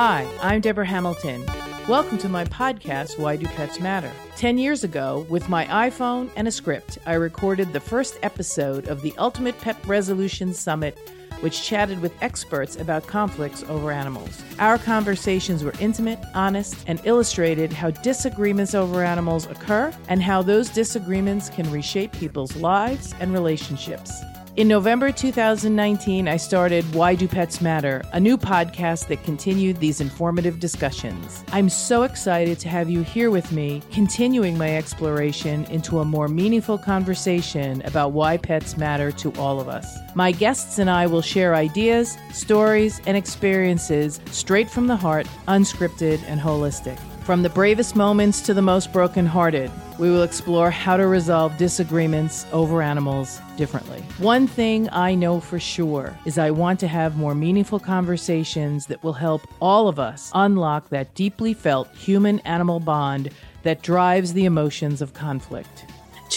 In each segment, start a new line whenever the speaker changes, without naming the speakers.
Hi, I'm Deborah Hamilton. Welcome to my podcast, Why Do Pets Matter? Ten years ago, with my iPhone and a script, I recorded the first episode of the Ultimate Pet Resolution Summit, which chatted with experts about conflicts over animals. Our conversations were intimate, honest, and illustrated how disagreements over animals occur and how those disagreements can reshape people's lives and relationships. In November 2019, I started Why Do Pets Matter, a new podcast that continued these informative discussions. I'm so excited to have you here with me, continuing my exploration into a more meaningful conversation about why pets matter to all of us. My guests and I will share ideas, stories, and experiences straight from the heart, unscripted and holistic. From the bravest moments to the most brokenhearted, we will explore how to resolve disagreements over animals differently. One thing I know for sure is I want to have more meaningful conversations that will help all of us unlock that deeply felt human animal bond that drives the emotions of conflict.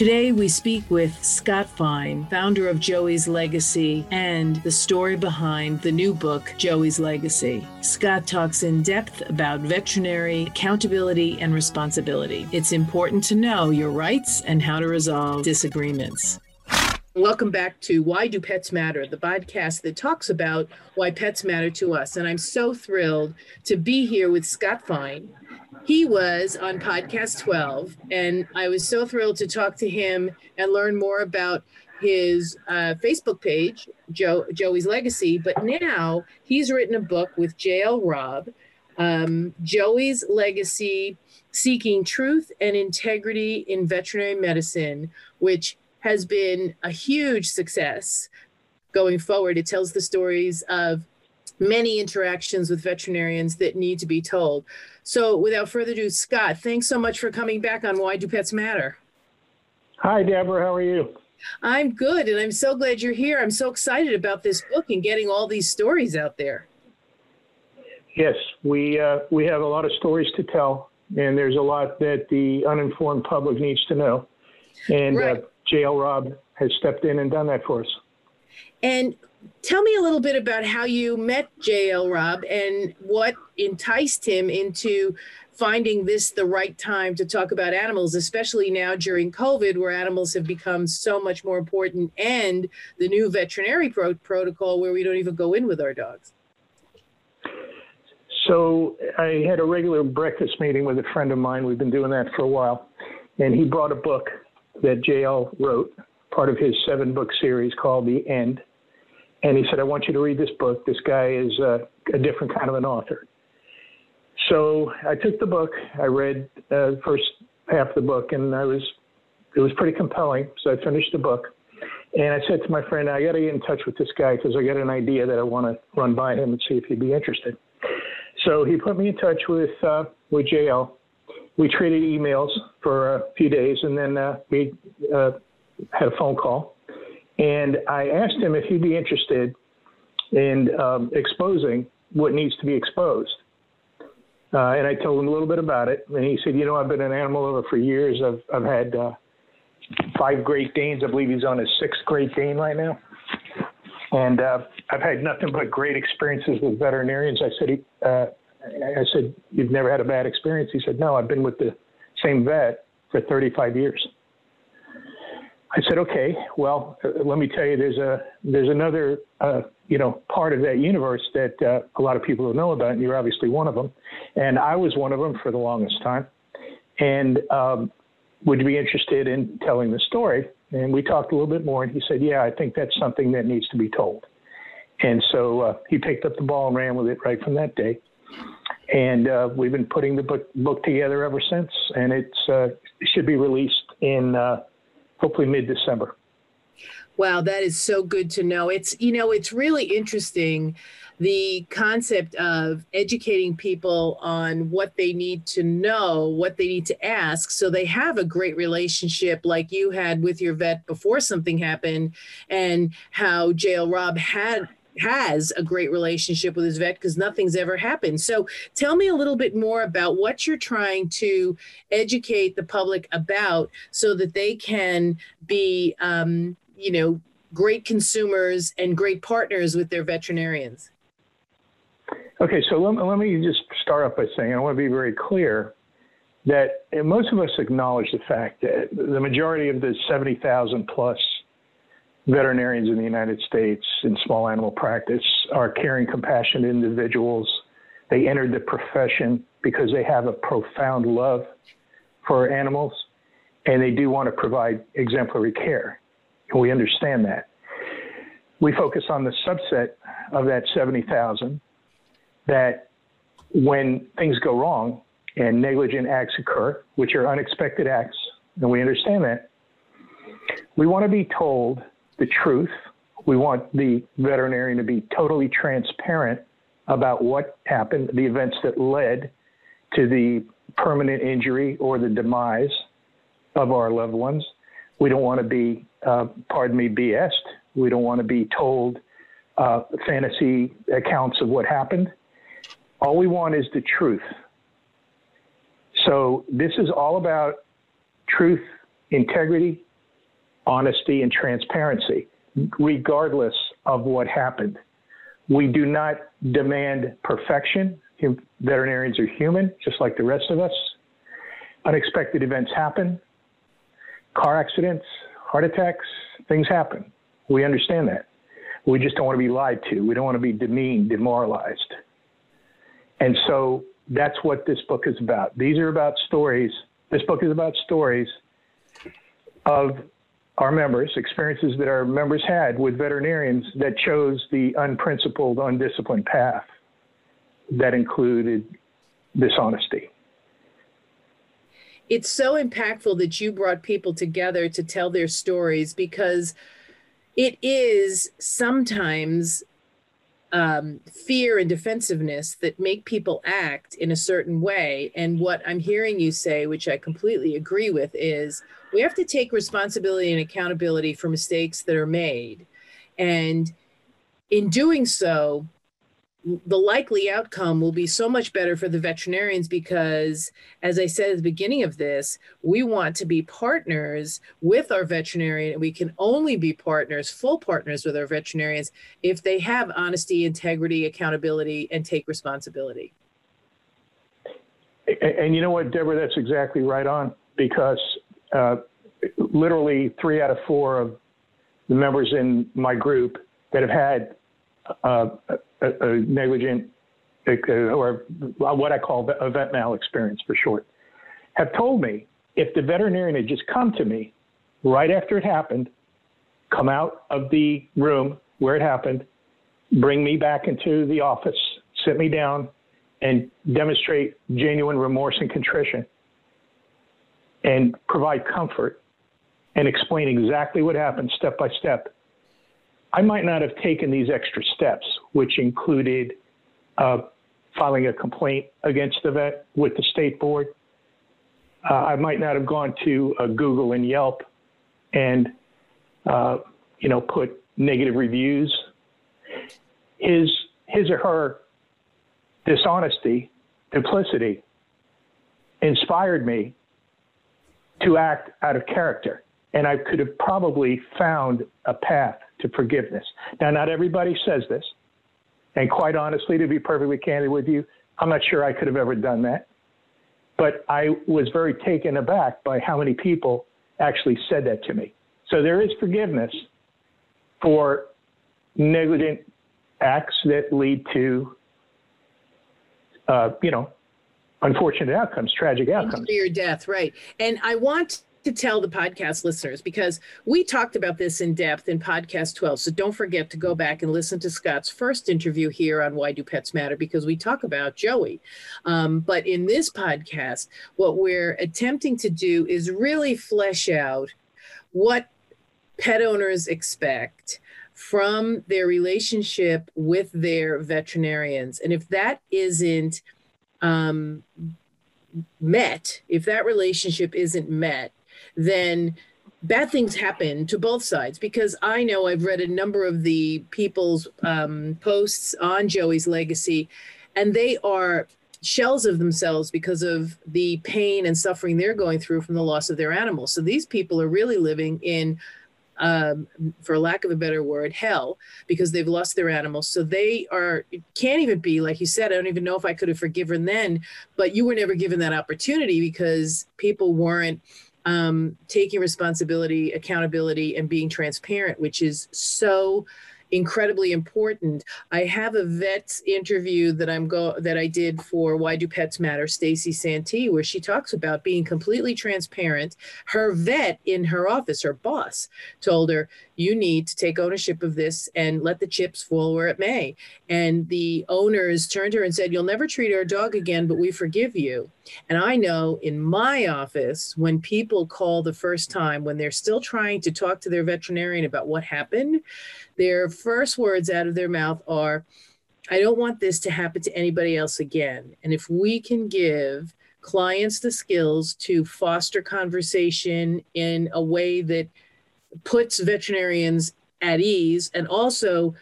Today, we speak with Scott Fine, founder of Joey's Legacy, and the story behind the new book, Joey's Legacy. Scott talks in depth about veterinary accountability and responsibility. It's important to know your rights and how to resolve disagreements. Welcome back to Why Do Pets Matter, the podcast that talks about why pets matter to us. And I'm so thrilled to be here with Scott Fine he was on podcast 12 and i was so thrilled to talk to him and learn more about his uh, facebook page joe joey's legacy. But now he's written a book with jl robb um, joey's legacy seeking truth and integrity in veterinary medicine which has been a huge success going forward. It tells the stories of many interactions with veterinarians that need to be told. So, without further ado, Scott, thanks so much for coming back on Why Do Pets Matter?
Hi, Deborah. How are you?
I'm good, and I'm so glad you're here. I'm so excited about this book and getting all these stories out there.
Yes, we uh, we have a lot of stories to tell, and there's a lot that the uninformed public needs to know. And uh, right. uh, JL Robb has stepped in and done that for us.
And tell me a little bit about how you met JL Robb and what enticed him into finding this the right time to talk about animals, especially now during COVID, where animals have become so much more important, and the new veterinary pro- protocol where we don't even go in with our dogs.
So I had a regular breakfast meeting with a friend of mine. We've been doing that for a while, and he brought a book that JL wrote, part of his seven book series called The End and he said, I want you to read this book. This guy is uh, a different kind of an author. So I took the book. I read uh, the first half of the book, and I was it was pretty compelling. So I finished the book, and I said to my friend, I got to get in touch with this guy because I got an idea that I want to run by him and see if he'd be interested. So he put me in touch with uh, with JL. We traded emails for a few days, and then uh, we uh, had a phone call. And I asked him if he'd be interested in um, exposing what needs to be exposed. Uh, and I told him a little bit about it. And he said, You know, I've been an animal lover for years. I've, I've had uh, five Great Danes. I believe he's on his sixth Great Dane right now. And uh, I've had nothing but great experiences with veterinarians. I said, uh, I said, You've never had a bad experience? He said, No, I've been with the same vet for 35 years. I said, okay, well, uh, let me tell you, there's a there's another uh, you know part of that universe that uh, a lot of people don't know about, and you're obviously one of them, and I was one of them for the longest time. And um, would you be interested in telling the story? And we talked a little bit more, and he said, yeah, I think that's something that needs to be told. And so uh, he picked up the ball and ran with it right from that day. And uh, we've been putting the book, book together ever since, and it's uh, should be released in hopefully mid December.
Wow, that is so good to know. It's, you know, it's really interesting the concept of educating people on what they need to know, what they need to ask, so they have a great relationship like you had with your vet before something happened, and how JL Robb had has a great relationship with his vet because nothing's ever happened. So tell me a little bit more about what you're trying to educate the public about so that they can be, um, you know, great consumers and great partners with their veterinarians.
Okay, so let, let me just start off by saying I want to be very clear that most of us acknowledge the fact that the majority of the 70,000 plus veterinarians in the United States in small animal practice are caring, compassionate individuals. They entered the profession because they have a profound love for animals and they do want to provide exemplary care. And we understand that. We focus on the subset of that 70,000 that when things go wrong and negligent acts occur, which are unexpected acts, and we understand that, we want to be told the truth. We want the veterinarian to be totally transparent about what happened, the events that led to the permanent injury or the demise of our loved ones. We don't want to be, uh, pardon me, BSed. We don't want to be told uh, fantasy accounts of what happened. All we want is the truth. So this is all about truth, integrity, honesty, and transparency, regardless of what happened. We do not demand perfection. Veterinarians are human, just like the rest of us. Unexpected events happen. Car accidents, heart attacks, things happen. We understand that. We just don't want to be lied to. We don't want to be demeaned, demoralized. And so that's what this book is about. These are about stories. This book is about stories of our members, experiences that our members had with veterinarians that chose the unprincipled, undisciplined path that included dishonesty.
It's so impactful that you brought people together to tell their stories because it is sometimes um, fear and defensiveness that make people act in a certain way. And what I'm hearing you say, which I completely agree with, is we have to take responsibility and accountability for mistakes that are made. And in doing so, the likely outcome will be so much better for the veterinarians because, as I said at the beginning of this, we want to be partners with our veterinarian. We can only be partners, full partners with our veterinarians, if they have honesty, integrity, accountability, and take responsibility.
And, and you know what, Deborah, that's exactly right on because uh, literally three out of four of the members in my group that have had uh, a, a, negligent or what I call a vet mal experience for short, have told me if the veterinarian had just come to me right after it happened, come out of the room where it happened, bring me back into the office, sit me down, and demonstrate genuine remorse and contrition, and provide comfort and explain exactly what happened step by step, I might not have taken these extra steps, which included uh, filing a complaint against the vet with the state board. Uh, I might not have gone to uh, Google and Yelp and, uh, you know, put negative reviews. His, his or her dishonesty, duplicity inspired me to act out of character. And I could have probably found a path to forgiveness. Now, not everybody says this. And quite honestly, to be perfectly candid with you, I'm not sure I could have ever done that. But I was very taken aback by how many people actually said that to me. So there is forgiveness for negligent acts that lead to, uh, you know, unfortunate outcomes, tragic outcomes.
Your death, right? And I want to tell the podcast listeners because we talked about this in depth in podcast 12. So don't forget to go back and listen to Scott's first interview here on Why Do Pets Matter because we talk about Joey. Um, but in this podcast, what we're attempting to do is really flesh out what pet owners expect from their relationship with their veterinarians. And if that isn't um, met, if that relationship isn't met, then bad things happen to both sides because I know I've read a number of the people's um, posts on Joey's legacy, and they are shells of themselves because of the pain and suffering they're going through from the loss of their animals. So these people are really living in um, for lack of a better word, hell because they've lost their animals. So they are can't even be like you said. I don't even know if I could have forgiven then, but you were never given that opportunity because people weren't um, taking responsibility, accountability, and being transparent, which is so incredibly important. I have a vet's interview that I'm go that I did for Why Do Pets Matter, Stacy Santee, where she talks about being completely transparent. Her vet in her office, her boss, told her, "You need to take ownership of this and let the chips fall where it may." And the owners turned to her and said, "You'll never treat our dog again, but we forgive you." And I know in my office, when people call the first time, when they're still trying to talk to their veterinarian about what happened, their first words out of their mouth are, I don't want this to happen to anybody else again. And if we can give clients the skills to foster conversation in a way that puts veterinarians at ease and also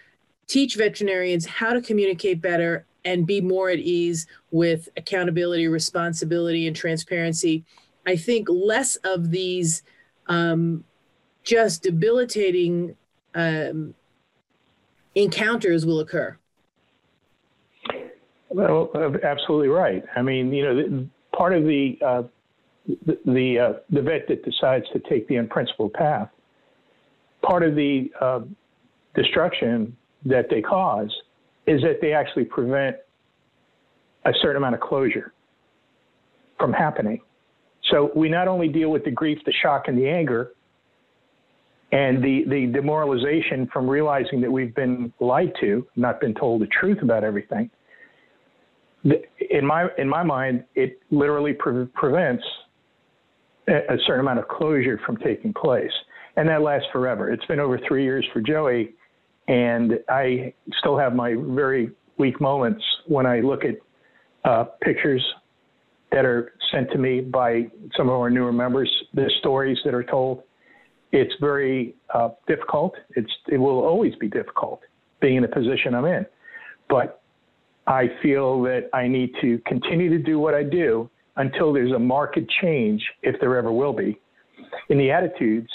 teach veterinarians how to communicate better and be more at ease with accountability, responsibility, and transparency. I think less of these um, just debilitating um, encounters will occur.
Well, absolutely right. I mean, you know, part of the uh, the the, uh, the, vet that decides to take the unprincipled path, part of the uh, destruction that they cause is that they actually prevent a certain amount of closure from happening. So we not only deal with the grief, the shock, and the anger, and the, the demoralization from realizing that we've been lied to, not been told the truth about everything. In my in my mind, it literally pre- prevents a certain amount of closure from taking place, and that lasts forever. It's been over three years for Joey, and I still have my very weak moments when I look at uh, pictures that are sent to me by some of our newer members, the stories that are told it's very uh, difficult. It's it will always be difficult being in the position I'm in, but I feel that I need to continue to do what I do until there's a market change, if there ever will be, in the attitudes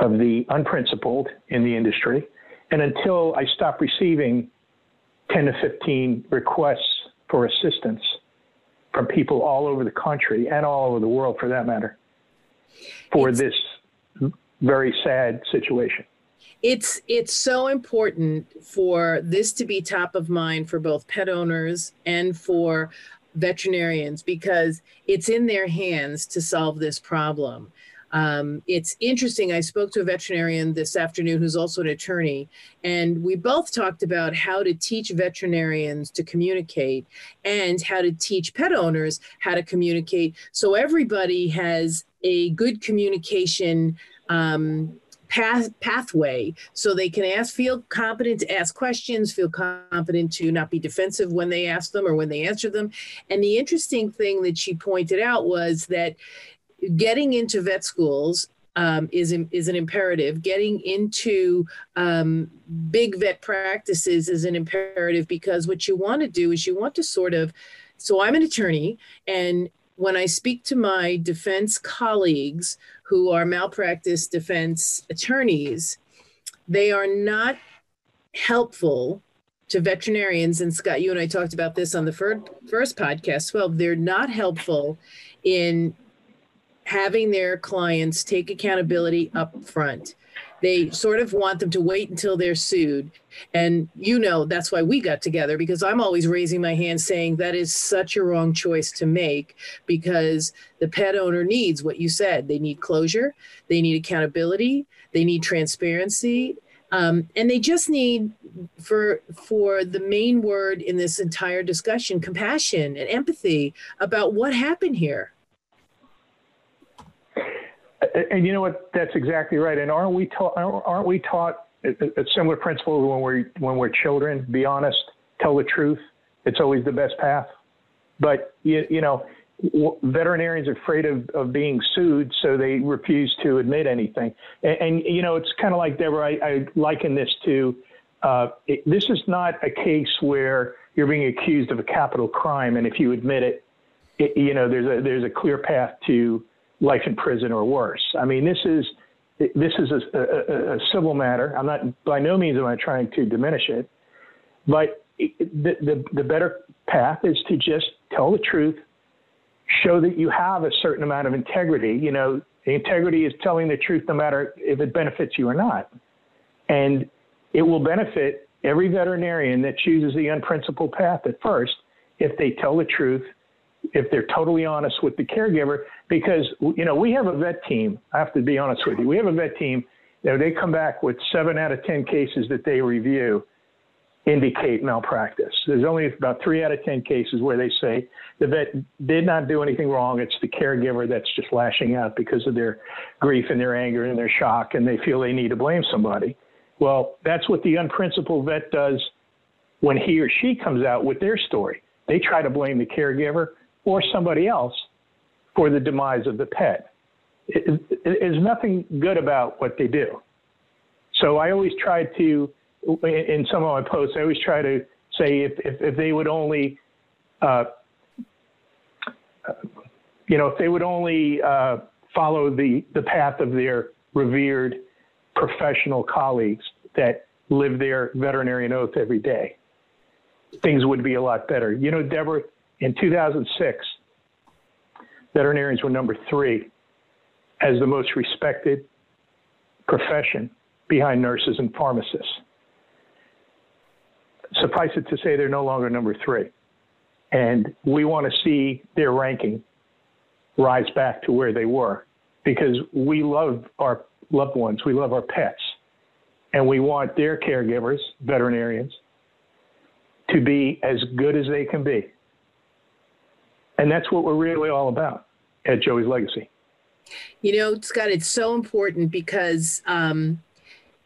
of the unprincipled in the industry, and until I stop receiving 10 to 15 requests for assistance from people all over the country and all over the world, for that matter, for it's, this very sad situation.
It's it's so important for this to be top of mind for both pet owners and for veterinarians because it's in their hands to solve this problem. Um, it's interesting. I spoke to a veterinarian this afternoon who's also an attorney, and we both talked about how to teach veterinarians to communicate and how to teach pet owners how to communicate so everybody has a good communication um, path, pathway so they can ask, feel competent to ask questions, feel confident to not be defensive when they ask them or when they answer them. And the interesting thing that she pointed out was that getting into vet schools um, is is an imperative. Getting into um, big vet practices is an imperative because what you want to do is you want to sort of. So I'm an attorney, and when I speak to my defense colleagues who are malpractice defense attorneys, they are not helpful to veterinarians. And Scott, you and I talked about this on the first, podcast. Well, they're not helpful in having their clients take accountability up front. They sort of want them to wait until they're sued. And you know, that's why we got together because I'm always raising my hand saying that is such a wrong choice to make because the pet owner needs what you said. They need closure, they need accountability, they need transparency. Um, and they just need for for the main word in this entire discussion compassion and empathy about what happened here
and you know what? That's exactly right. And aren't we taught? Aren't we taught a, a similar principle when we're when we're children? Be honest, tell the truth. It's always the best path. But you, you know, veterinarians are afraid of, of being sued, so they refuse to admit anything. And, and you know, it's kind of like Deborah. I, I liken this to uh, it, this is not a case where you're being accused of a capital crime, and if you admit it, it you know, there's a there's a clear path to life in prison or worse. I mean, this is this is a, a, a, civil matter. I'm not by no means am I trying to diminish it, but the, the the better path is to just tell the truth, show that you have a certain amount of integrity. You know, integrity is telling the truth no matter if it benefits you or not, and it will benefit every veterinarian that chooses the unprincipled path at first if they tell the truth if they're totally honest with the caregiver, because you know we have a vet team. I have to be honest with you. We have a vet team. You know, they come back with seven out of ten cases that they review indicate malpractice. There's only about three out of ten cases where they say the vet did not do anything wrong. It's the caregiver that's just lashing out because of their grief and their anger and their shock, and they feel they need to blame somebody. Well, that's what the unprincipled vet does when he or she comes out with their story. They try to blame the caregiver or somebody else for the demise of the pet. It, it, there's nothing good about what they do. So I always try to, in some of my posts, I always try to say if, if, if they would only, uh, you know, if they would only uh, follow the, the path of their revered professional colleagues that live their veterinarian oath every day, things would be a lot better. You know, Deborah, in 2006, veterinarians were number three as the most respected profession behind nurses and pharmacists. Suffice it to say, they're no longer number three. And we want to see their ranking rise back to where they were because we love our loved ones, we love our pets, and we want their caregivers, veterinarians, to be as good as they can be. And that's what we're really all about at Joey's Legacy.
You know, Scott, it's so important because um,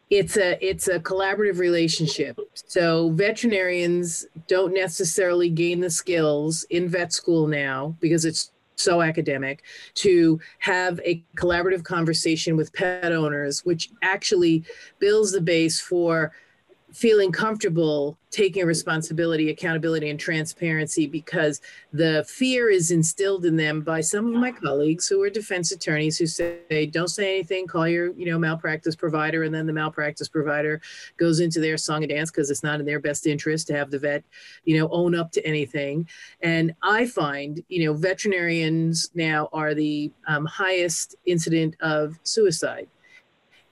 it's a it's a collaborative relationship. So veterinarians don't necessarily gain the skills in vet school now because it's so academic to have a collaborative conversation with pet owners, which actually builds the base for feeling comfortable taking responsibility, accountability, and transparency because the fear is instilled in them by some of my colleagues who are defense attorneys who say, don't say anything, call your, you know, malpractice provider. And then the malpractice provider goes into their song and dance because it's not in their best interest to have the vet, you know, own up to anything. And I find, you know, veterinarians now are the um, highest incident of suicide.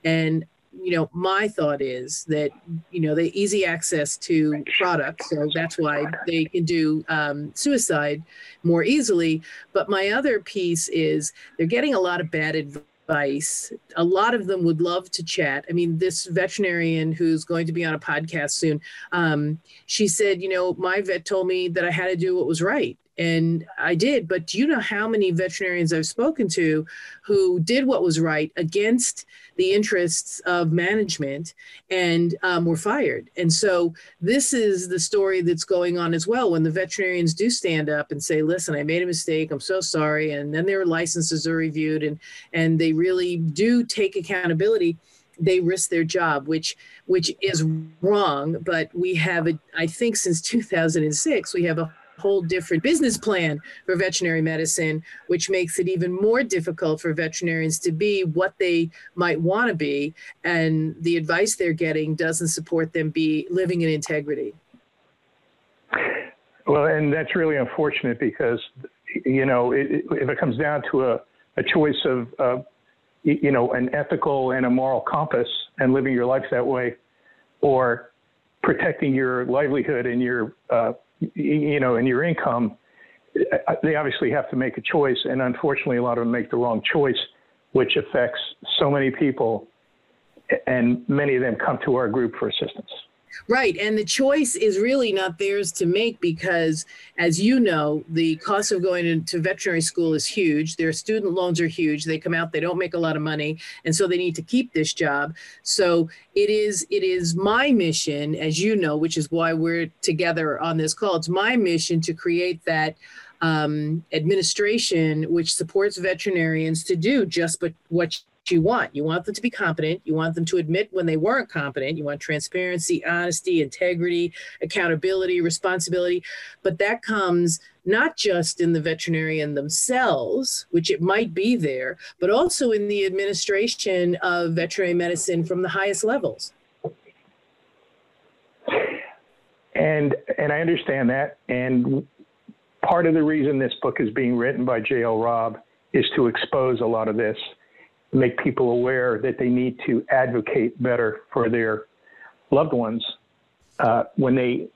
And you know, my thought is that, you know, they easy access to products. So that's why they can do um, suicide more easily. But my other piece is they're getting a lot of bad advice. A lot of them would love to chat. I mean, this veterinarian who's going to be on a podcast soon, um, she said, you know, my vet told me that I had to do what was right. And I did. But do you know how many veterinarians I've spoken to who did what was right against the interests of management and um, were fired. And so this is the story that's going on as well when the veterinarians do stand up and say, listen, I made a mistake. I'm so sorry. And then their licenses are reviewed and, and they really do take accountability they risk their job, which which is wrong. But we have, a, I think, since 2006, we have a whole different business plan for veterinary medicine, which makes it even more difficult for veterinarians to be what they might want to be. And the advice they're getting doesn't support them be living in integrity.
Well, and that's really unfortunate because, you know, it, if it comes down to a, a choice of, uh, you know, an ethical and a moral compass and living your life that way, or protecting your livelihood and your uh, you know, and your income, they obviously have to make a choice. And unfortunately, a lot of them make the wrong choice, which affects so many people. And many of them come to our group for assistance.
Right. And the choice is really not theirs to make because, as you know, the cost of going into veterinary school is huge. Their student loans are huge. They come out, they don't make a lot of money. And so they need to keep this job. So it is it is my mission, as you know, which is why we're together on this call. It's my mission to create that um, administration which supports veterinarians to do just but what you want. You want them to be competent. You want them to admit when they weren't competent. You want transparency, honesty, integrity, accountability, responsibility. But that comes not just in the veterinarian themselves, which it might be there, but also in the administration of veterinary medicine from the highest levels.
And and I understand that. And part of the reason this book is being written by J.L. Robb is to expose a lot of this, make people aware that they need to advocate better for their loved ones uh, when they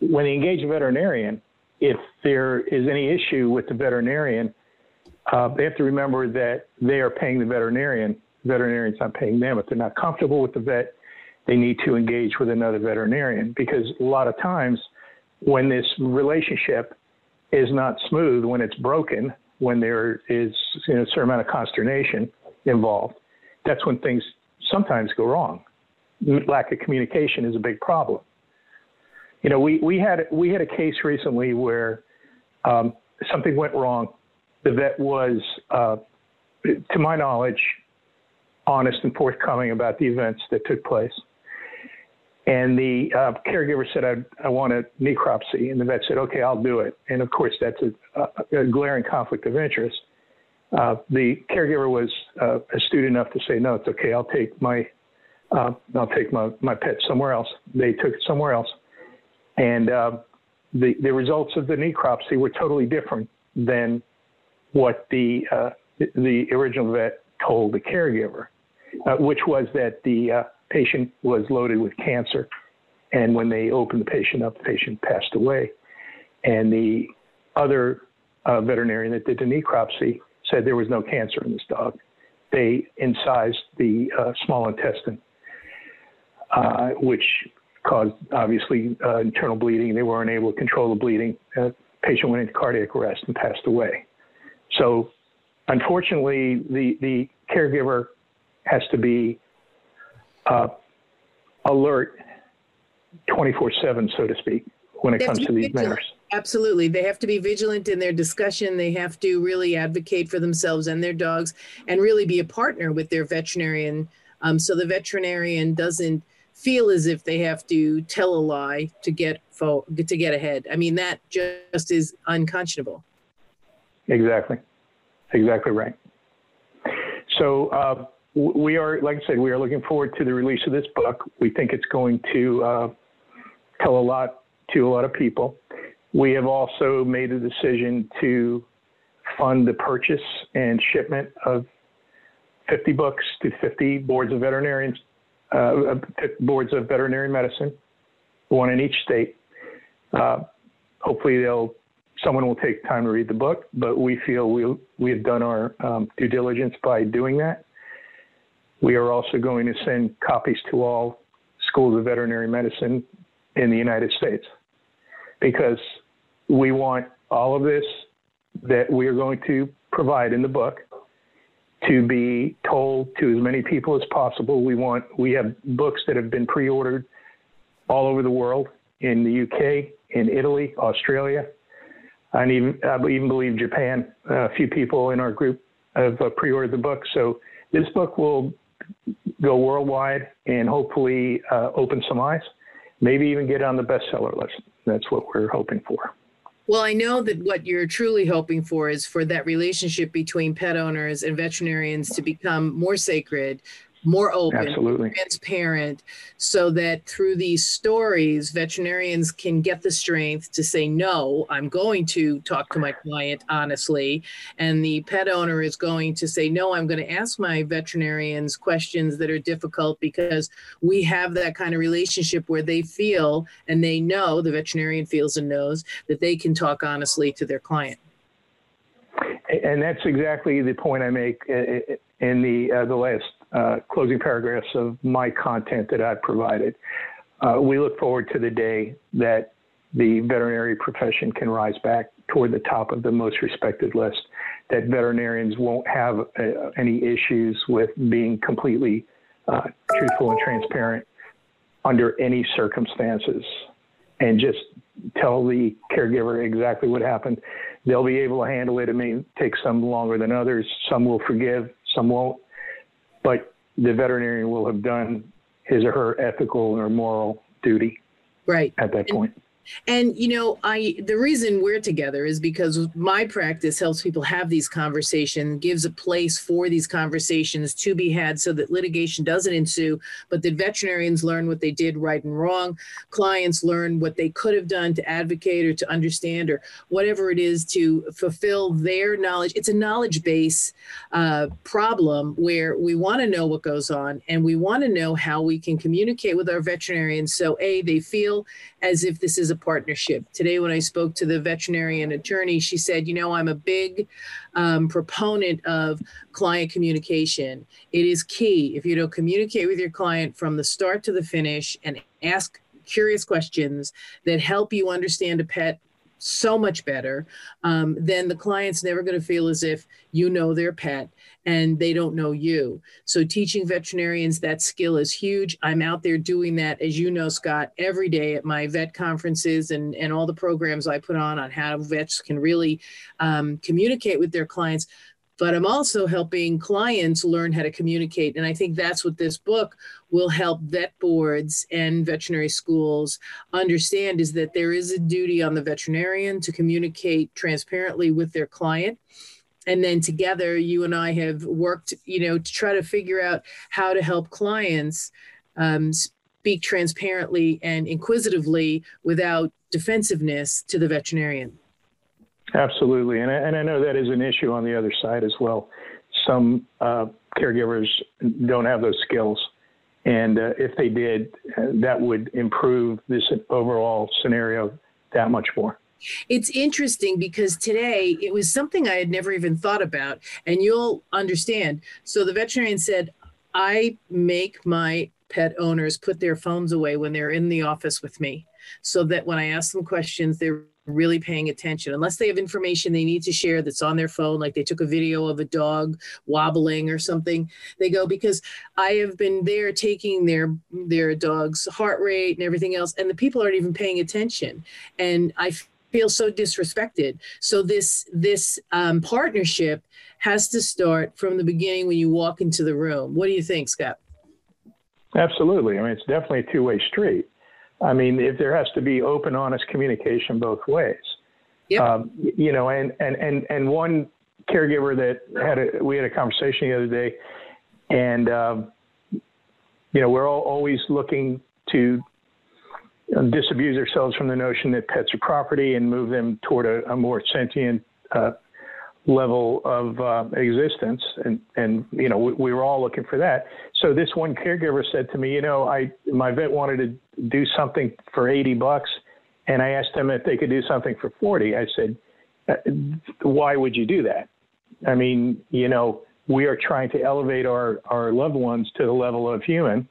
when they engage a veterinarian. If there is any issue with the veterinarian, uh, they have to remember that they are paying the veterinarian. The veterinarian's not paying them. If they're not comfortable with the vet, they need to engage with another veterinarian because a lot of times when this relationship is not smooth, when it's broken, when there is you know, a certain amount of consternation involved, that's when things sometimes go wrong. Lack of communication is a big problem. You know, we, we had we had a case recently where um, something went wrong. The vet was, uh, to my knowledge, honest and forthcoming about the events that took place. And the uh, caregiver said, I, I, want a necropsy. And the vet said, okay, I'll do it. And of course, that's a, a, a glaring conflict of interest. Uh, the caregiver was uh, astute enough to say, no, it's okay. I'll take my, uh, I'll take my, my pet somewhere else. They took it somewhere else. And uh, the, the results of the necropsy were totally different than what the, uh, the original vet told the caregiver, which was that the patient was loaded with cancer. And when they opened the patient up, the patient passed away. And the other uh, veterinarian that did the necropsy said there was no cancer in this dog. They incised the uh, small intestine, uh, which caused obviously uh, internal bleeding. They weren't able to control the bleeding. The uh, patient went into cardiac arrest and passed away. So, unfortunately, the the caregiver has to be uh, alert 24 7, so to speak, when it comes to, to these matters.
Absolutely. They have to be vigilant in their discussion. They have to really advocate for themselves and their dogs and really be a partner with their veterinarian. Um, so the veterinarian doesn't feel as if they have to tell a lie to get fo- to get ahead. I mean, that just is unconscionable.
Exactly. Exactly right. So, uh, we are, like I said, we are looking forward to the release of this book. We think it's going to uh, tell a lot to a lot of people. We have also made a decision to fund the purchase and shipment of 50 books to 50 boards of veterinarians, uh, boards of veterinary medicine, one in each state. Uh, hopefully, they'll someone will take time to read the book, but we feel we we have done our um, due diligence by doing that. We are also going to send copies to all schools of veterinary medicine in the United States because we want all of this that we are going to provide in the book to be told to as many people as possible. We want we have books that have been pre-ordered all over the world in the UK, in Italy, Australia, and even I even believe Japan. A few people in our group have uh, pre-ordered the book, so this book will go worldwide and hopefully uh, open some eyes, maybe even get on the bestseller list. That's what we're hoping for.
Well, I know that what you're truly hoping for is for that relationship between pet owners and veterinarians to become more sacred, more open,
Absolutely.
transparent, so that through these stories, veterinarians can get the strength to say, no, I'm going to talk to my client honestly. And the pet owner is going to say, no, I'm going to ask my veterinarians questions that are difficult because we have that kind of relationship where they feel and they know, the veterinarian feels and knows that they can talk honestly to their client.
And that's exactly the point I make in the uh, the last uh, closing paragraphs of my content that I've provided. Uh, we look forward to the day that the veterinary profession can rise back toward the top of the most respected list, that veterinarians won't have uh, any issues with being completely uh, truthful and transparent under any circumstances and just tell the caregiver exactly what happened. They'll be able to handle it. It may take some longer than others. Some will forgive, some won't but the veterinarian will have done his or her ethical or moral duty
right
at that point.
And you know, I the reason we're together is because my practice helps people have these conversations, gives a place for these conversations to be had so that litigation doesn't ensue, but that veterinarians learn what they did right and wrong, clients learn what they could have done to advocate or to understand or whatever it is to fulfill their knowledge. It's a knowledge base uh, problem where we want to know what goes on and we want to know how we can communicate with our veterinarians so a they feel as if this is a partnership. Today, when I spoke to the veterinarian attorney, she said, You know, I'm a big um, proponent of client communication. It is key. If you don't communicate with your client from the start to the finish and ask curious questions that help you understand a pet so much better, um, then the client's never going to feel as if you know their pet and they don't know you. So teaching veterinarians that skill is huge. I'm out there doing that, as you know, Scott, every day at my vet conferences and, and all the programs I put on on how vets can really um, communicate with their clients but I'm also helping clients learn how to communicate. And I think that's what this book will help vet boards and veterinary schools understand is that there is a duty on the veterinarian to communicate transparently with their client and then together you and i have worked you know to try to figure out how to help clients um, speak transparently and inquisitively without defensiveness to the veterinarian
absolutely. And I, and I know that is an issue on the other side as well. Some uh, caregivers don't have those skills. And uh, if they did uh, that would improve this overall scenario that much more.
It's interesting because today it was something I had never even thought about, and you'll understand. So the veterinarian said, I make my pet owners put their phones away when they're in the office with me so that when I ask them questions, they're really paying attention. Unless they have information they need to share that's on their phone, like they took a video of a dog wobbling or something, they go because I have been there taking their their dog's heart rate and everything else, and the people aren't even paying attention. And I feel so disrespected. So this this um, partnership has to start from the beginning when you walk into the room. What do you think, Scott?
Absolutely. I mean, it's definitely a two-way street. I mean, if there has to be open, honest communication both ways.
Yep. Um,
you know, and and and and one caregiver that had a we had a conversation the other day, and um, you know, we're all always looking to disabuse ourselves from the notion that pets are property and move them toward a, a more sentient uh, level of uh, existence. And, and, you know, we, we, were all looking for that. So this one caregiver said to me, you know, I, my vet wanted to do something for 80 bucks. And I asked them if they could do something for 40. I said, uh, why would you do that? I mean, you know, we are trying to elevate our, our loved ones to the level of human.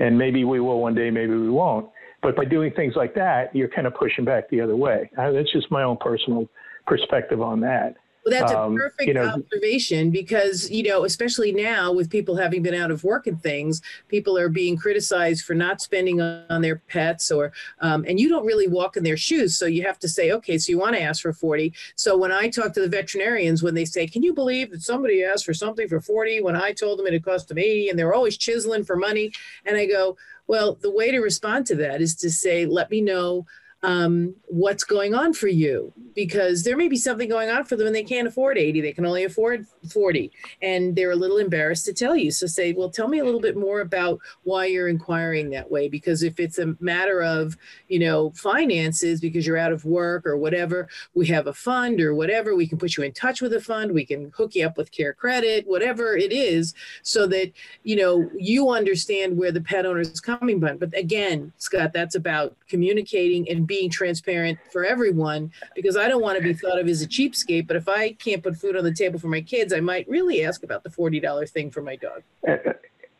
And maybe we will one day, maybe we won't. But by doing things like that, you're kind of pushing back the other way. Uh, that's just my own personal perspective on that.
Well, that's um, a perfect you know, observation because, you know, especially now with people having been out of work and things, people are being criticized for not spending on their pets or, um, and you don't really walk in their shoes. So you have to say, okay, so you want to ask for 40. So when I talk to the veterinarians, when they say, can you believe that somebody asked for something for 40 when I told them it cost them 80 and they're always chiseling for money. And I go, well, the way to respond to that is to say, let me know um, what's going on for you? Because there may be something going on for them and they can't afford 80 they can only afford 40 and they're a little embarrassed to tell you. So say well tell me a little bit more about why you're inquiring that way. Because if it's a matter of you know finances because you're out of work or whatever we have a fund or whatever we can put you in touch with a fund we can hook you up with care credit whatever it is so that you know you understand where the pet owner is coming from. But again scott that's about communicating and being transparent for everyone because I don't want to be thought of as a cheapskate. But if I can't put food on the table for my kids, I might really ask about the forty dollar thing for my dog.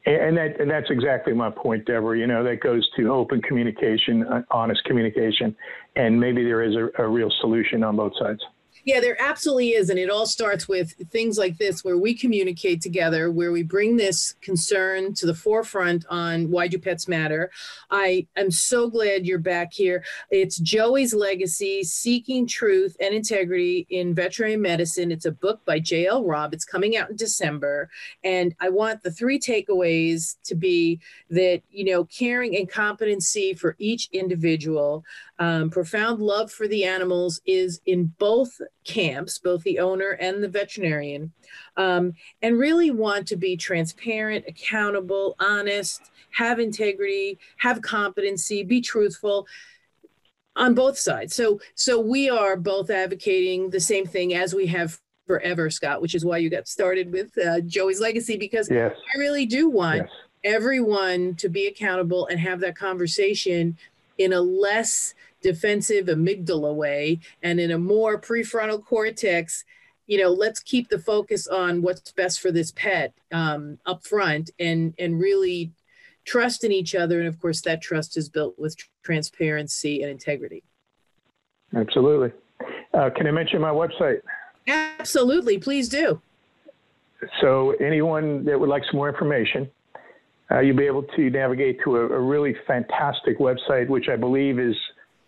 And that and that's exactly my point, Deborah. You know, that goes to open communication, uh, honest communication, and maybe there is a, a real solution on both sides.
Yeah, there absolutely is. And it all starts with things like this, where we communicate together, where we bring this concern to the forefront on why do pets matter. I am so glad you're back here. It's Joey's Legacy Seeking Truth and Integrity in Veterinary Medicine. It's a book by J.L. Robb. It's coming out in December. And I want the three takeaways to be that, you know, caring and competency for each individual um, profound love for the animals is in both camps, both the owner and the veterinarian, um, and really want to be transparent, accountable, honest, have integrity, have competency, be truthful on both sides. So, so we are both advocating the same thing as we have forever, Scott, which is why you got started with uh, Joey's Legacy because yes. I really do want. Yes. Everyone to be accountable and have that conversation in a less defensive amygdala way and in a more prefrontal cortex you know let's keep the focus on what's best for this pet um, up front and and really trust in each other. And of course that trust is built with transparency and integrity.
Absolutely. Uh, can i mention my website?
Absolutely. Please do.
So anyone that would like some more information uh, you'll be able to navigate to a, a really fantastic website which i believe is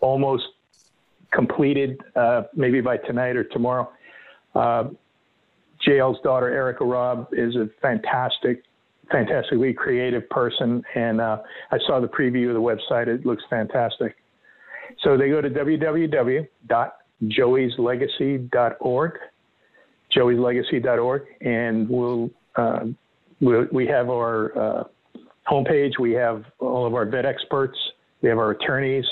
almost completed, uh, maybe by tonight or tomorrow. Uh, JL's daughter, Erica Robb, is a fantastic, fantastically creative person. And uh, I saw the preview of the website. It looks fantastic. So they go to www.joeyslegacy.org, joeyslegacy.org, and we'll, uh, we'll we have our uh, homepage. We have all of our vet experts. We have our attorneys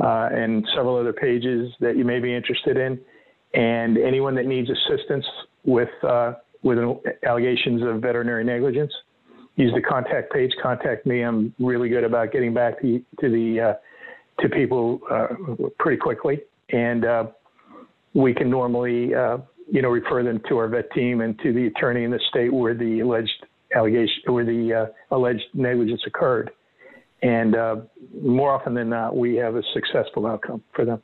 uh, and several other pages that you may be interested in. And anyone that needs assistance with uh, with allegations of veterinary negligence, use the contact page. Contact me. I'm really good about getting back to, to the uh, to people uh, pretty quickly, and uh, we can normally uh, you know refer them to our vet team and to the attorney in the state where the alleged allegation where the alleged negligence occurred and uh, more often than not, we have a successful outcome for them.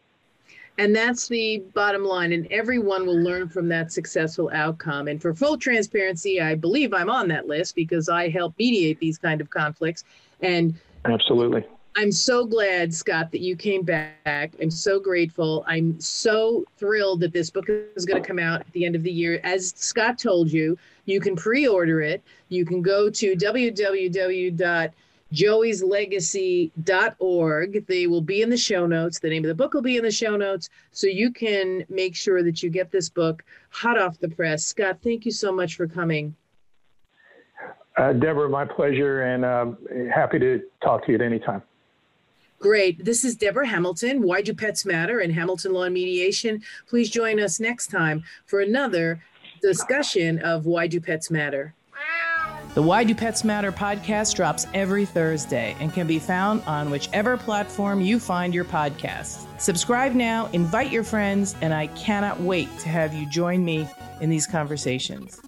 And that's the bottom line. And everyone will learn from that successful outcome. And for full transparency, I believe I'm on that list because I help mediate these kind of conflicts. And
absolutely.
I'm so glad, Scott, that you came back. I'm so grateful. I'm so thrilled that this book is going to come out at the end of the year. As Scott told you, you can pre order it. You can go to www joeyslegacy.org. They will be in the show notes. The name of the book will be in the show notes. So you can make sure that you get this book hot off the press. Scott, thank you so much for coming.
Uh, Deborah, my pleasure, and uh, happy to talk to you at any time.
Great. This is Deborah Hamilton. Why do pets matter? And Hamilton Law and Mediation. Please join us next time for another discussion of why do pets matter. The Why Do Pets Matter podcast drops every Thursday and can be found on whichever platform you find your podcasts. Subscribe now, invite your friends, and I cannot wait to have you join me in these conversations.